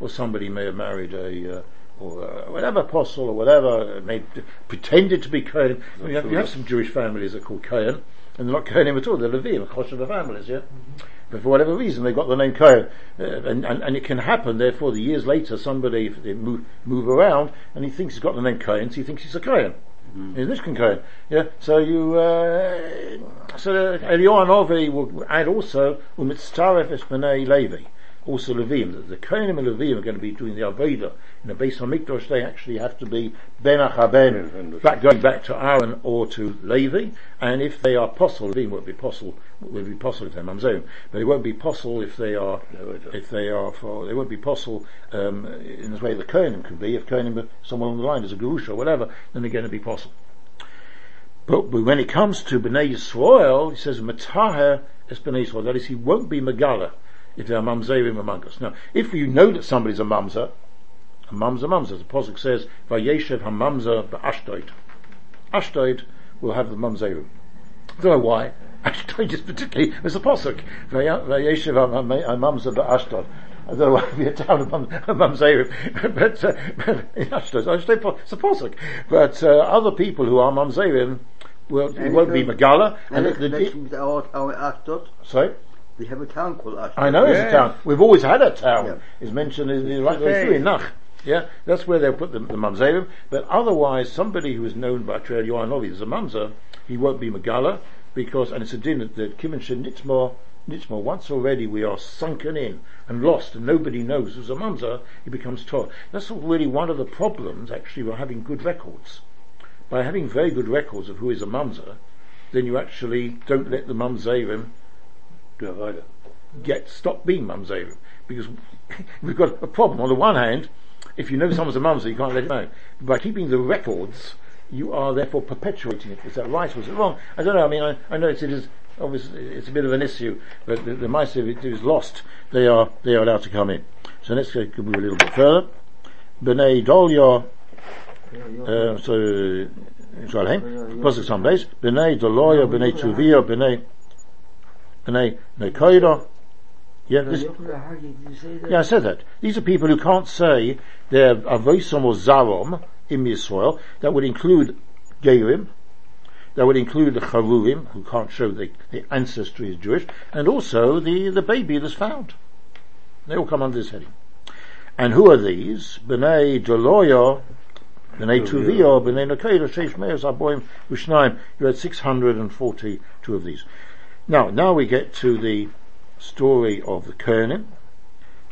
[SPEAKER 1] or somebody may have married a, uh, or uh, whatever apostle or whatever, may pretended to be Kohen. I mean, you, have, you, have, some Jewish families that are called Kohen, and they're not Kohenim at all, they're Levim, the families, yeah? Mm-hmm. But for whatever reason, they've got the name Kohen. Uh, and, and, and, it can happen, therefore, the years later, somebody, they move, move around, and he thinks he's got the name Kohen, so he thinks he's a Kohen. Mm. Is Mishkan Kohen. Yeah, so you, uh, so Eliyahu Novi will add also, Umitztaref es B'nai Levi also Levim. The, the Kohanim and Levim are going to be doing the Aveda. In the base on Mikdash, they actually have to be Ben Achaben, back, going back to Aaron or to Levi. And if they are possible, Levim would be possible, would be possible if they're Mamzerim. But it won't be possible if they are, if they are for, they won't be possible, um, in the way the Kohanim could be. If Kohanim, someone on the line is a Gurush or whatever, then they're going to be possible. But, but when it comes to Bnei Yisrael, he says, Mataher es Bnei Yisrael. That is, he won't be Megala if there are mamzerim among us. Now, if you know that somebody's a mamzer, a mamzer, mamzer, the Pasuk says, Vayeshev hamamzer ba'ashdod. Ashdod will have the mamzerim. I don't know why. Ashdod is particularly, it's a Pasuk. Vayeshev hamamzer ba'ashdod. I don't know why it'd be a town of mamzerim, but, uh, but in Ashdod, it's a Pasuk. But uh, other people who are mamzerim Well, it won't be
[SPEAKER 2] it goes-
[SPEAKER 1] Megala.
[SPEAKER 2] And
[SPEAKER 1] And the,
[SPEAKER 2] next
[SPEAKER 1] the,
[SPEAKER 2] to our town Ashdod,
[SPEAKER 1] sorry?
[SPEAKER 2] we have a town called Ashdod.
[SPEAKER 1] I know it's a town. We've always had a town.
[SPEAKER 2] Yeah.
[SPEAKER 1] It's mentioned in the right way through in Nach. Yeah, that's where they'll put the, the mamzerim. But otherwise, somebody who is known by Trail Yoanovi as a mamzer, he won't be Megala because, and it's a din that that Kivin Nitzmor, Nitzmor, once already we are sunken in and lost and nobody knows who's a mamzer, he becomes Torah. That's really one of the problems actually with having good records. By having very good records of who is a mamzer, then you actually don't let the mamzerim get stop being mamzerim because we've got a problem. On the one hand, if you know someone's a mamzer, you can't let it know. By keeping the records, you are therefore perpetuating it. Is that right or is it wrong? I don't know. I mean, I, I know it's, it is obviously it's a bit of an issue, but the, the mice if it is lost, they are they are allowed to come in. So let's go move a little bit further. Bnei Dolya, uh, so Israel Haim, Pasuk some days. Bnei Doloya, Bnei Tuvia, Bnei Bnei Nekoida. Yeah, this, yeah, I said that. These are people who can't say they're Avosom or Zarom in Yisrael. That would include Gerim. That would include the Charuim, who can't show the, the ancestry is Jewish, and also the, the baby that's found. They all come under this heading. And who are these? B'nai Doloya, B'nai Tuvia, B'nai Nakeda, Sheish Meir, Zaboim, Ushnaim. You had 642 of these. Now, now we get to the story of the Kernim,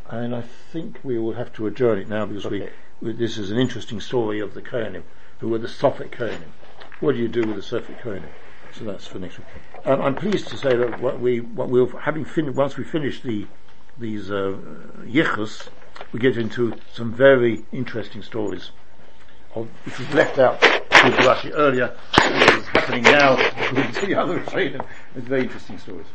[SPEAKER 1] and I think we will have to adjourn it now because
[SPEAKER 5] Okay.
[SPEAKER 1] we, we, this is an interesting story of the Kernim, who were the Sophic Kernim. What do you do with the Sophic Kernim? So that's for next week. Um, I'm pleased to say that what we, what we'll, having fin- once we finish the, these, uh, yichus, we get into some very interesting stories of, which was left out with Rashi earlier, and is happening now with the other It's very interesting stories.